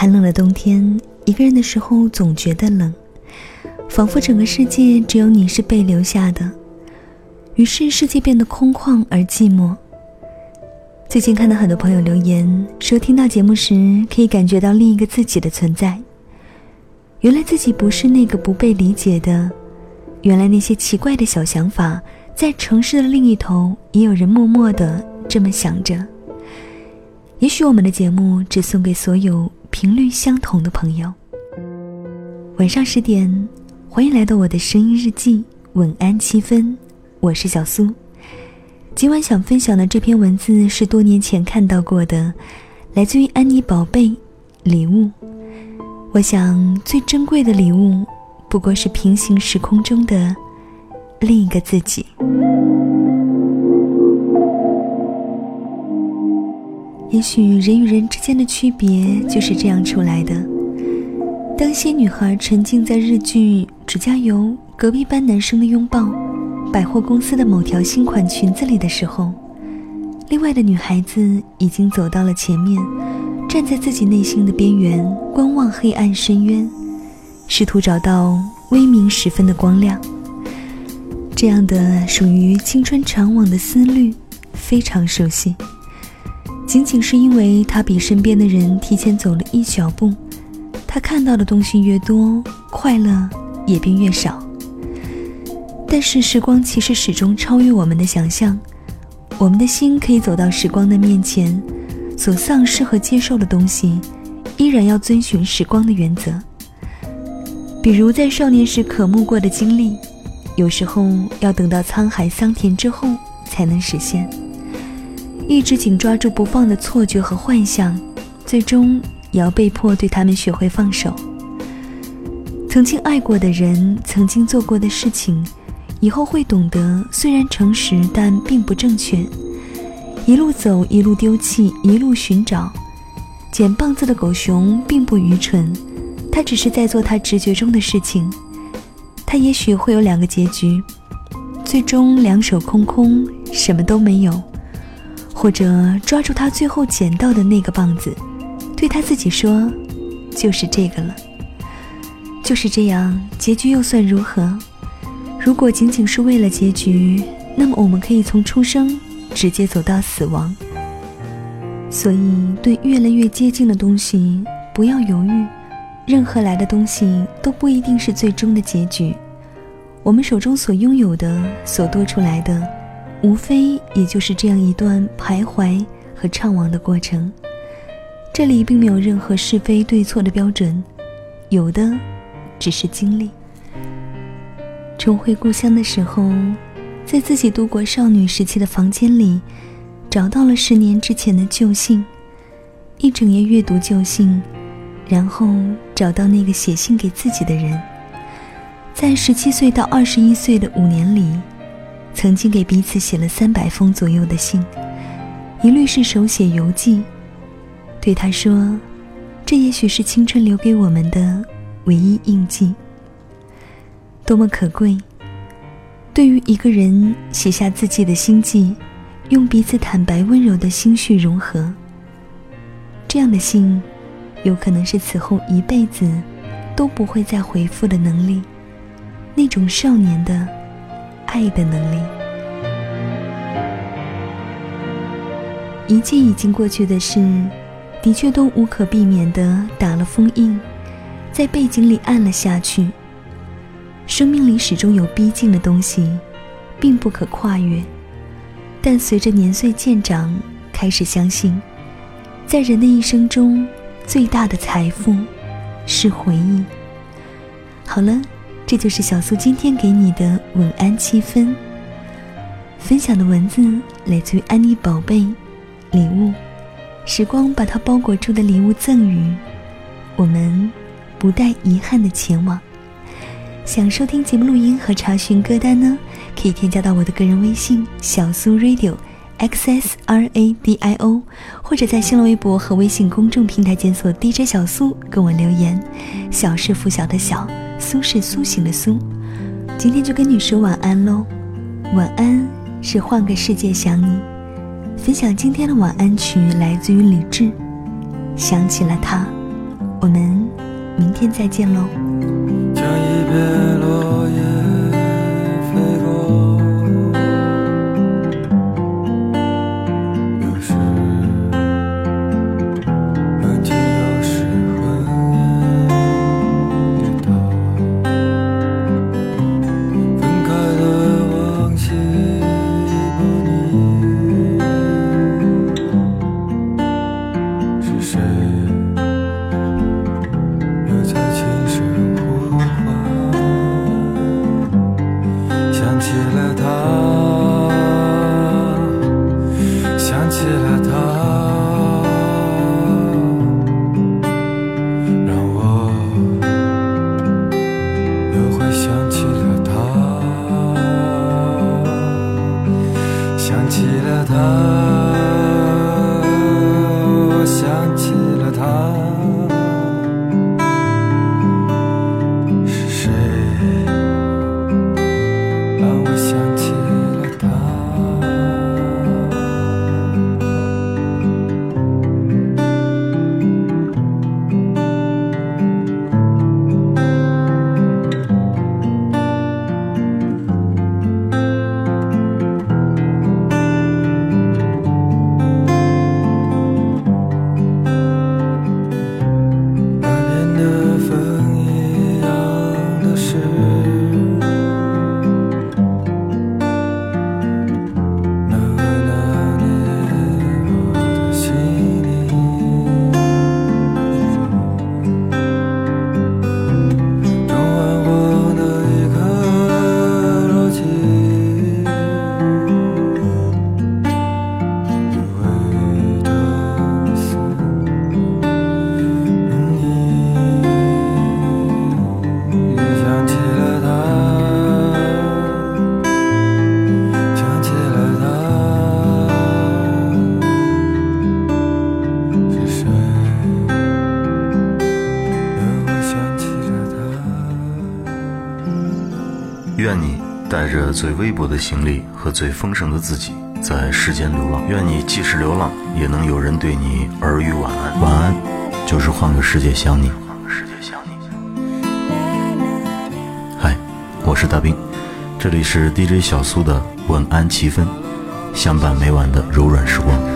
寒冷的冬天，一个人的时候总觉得冷，仿佛整个世界只有你是被留下的。于是世界变得空旷而寂寞。最近看到很多朋友留言说，听到节目时可以感觉到另一个自己的存在。原来自己不是那个不被理解的，原来那些奇怪的小想法，在城市的另一头也有人默默的这么想着。也许我们的节目只送给所有频率相同的朋友。晚上十点，欢迎来到我的声音日记，晚安七分。我是小苏，今晚想分享的这篇文字是多年前看到过的，来自于安妮宝贝礼物。我想最珍贵的礼物，不过是平行时空中的另一个自己。也许人与人之间的区别就是这样出来的。当些女孩沉浸在日剧《指甲油》《隔壁班男生的拥抱》。百货公司的某条新款裙子里的时候，另外的女孩子已经走到了前面，站在自己内心的边缘，观望黑暗深渊，试图找到微明时分的光亮。这样的属于青春长往的思虑，非常熟悉。仅仅是因为他比身边的人提前走了一小步，他看到的东西越多，快乐也便越少。但是时光其实始终超越我们的想象，我们的心可以走到时光的面前，所丧失和接受的东西，依然要遵循时光的原则。比如在少年时渴慕过的经历，有时候要等到沧海桑田之后才能实现。一直紧抓住不放的错觉和幻想，最终也要被迫对他们学会放手。曾经爱过的人，曾经做过的事情。以后会懂得，虽然诚实，但并不正确。一路走，一路丢弃，一路寻找。捡棒子的狗熊并不愚蠢，他只是在做他直觉中的事情。他也许会有两个结局：最终两手空空，什么都没有；或者抓住他最后捡到的那个棒子，对他自己说：“就是这个了。”就是这样，结局又算如何？如果仅仅是为了结局，那么我们可以从出生直接走到死亡。所以，对越来越接近的东西不要犹豫，任何来的东西都不一定是最终的结局。我们手中所拥有的、所多出来的，无非也就是这样一段徘徊和怅惘的过程。这里并没有任何是非对错的标准，有的只是经历。重回故乡的时候，在自己度过少女时期的房间里，找到了十年之前的旧信，一整夜阅读旧信，然后找到那个写信给自己的人。在十七岁到二十一岁的五年里，曾经给彼此写了三百封左右的信，一律是手写邮寄。对他说：“这也许是青春留给我们的唯一印记。”多么可贵！对于一个人写下自己的心迹，用彼此坦白温柔的心绪融合，这样的信，有可能是此后一辈子都不会再回复的能力，那种少年的爱的能力。一切已经过去的事，的确都无可避免的打了封印，在背景里暗了下去。生命里始终有逼近的东西，并不可跨越。但随着年岁渐长，开始相信，在人的一生中，最大的财富是回忆。好了，这就是小苏今天给你的晚安气氛。分享的文字来自于安妮宝贝，礼物，时光把它包裹住的礼物赠予我们，不带遗憾的前往。想收听节目录音和查询歌单呢，可以添加到我的个人微信小苏 Radio X S R A D I O，或者在新浪微博和微信公众平台检索 DJ 小苏，跟我留言。小是拂晓的小，苏是苏醒的苏。今天就跟你说晚安喽，晚安是换个世界想你。分享今天的晚安曲来自于李志，想起了他，我们明天再见喽。愿你带着最微薄的行李和最丰盛的自己，在世间流浪。愿你即使流浪，也能有人对你耳语晚安。晚安，就是换个世界想你。换个世界想你。嗨，我是大兵，这里是 DJ 小苏的晚安七分，相伴每晚的柔软时光。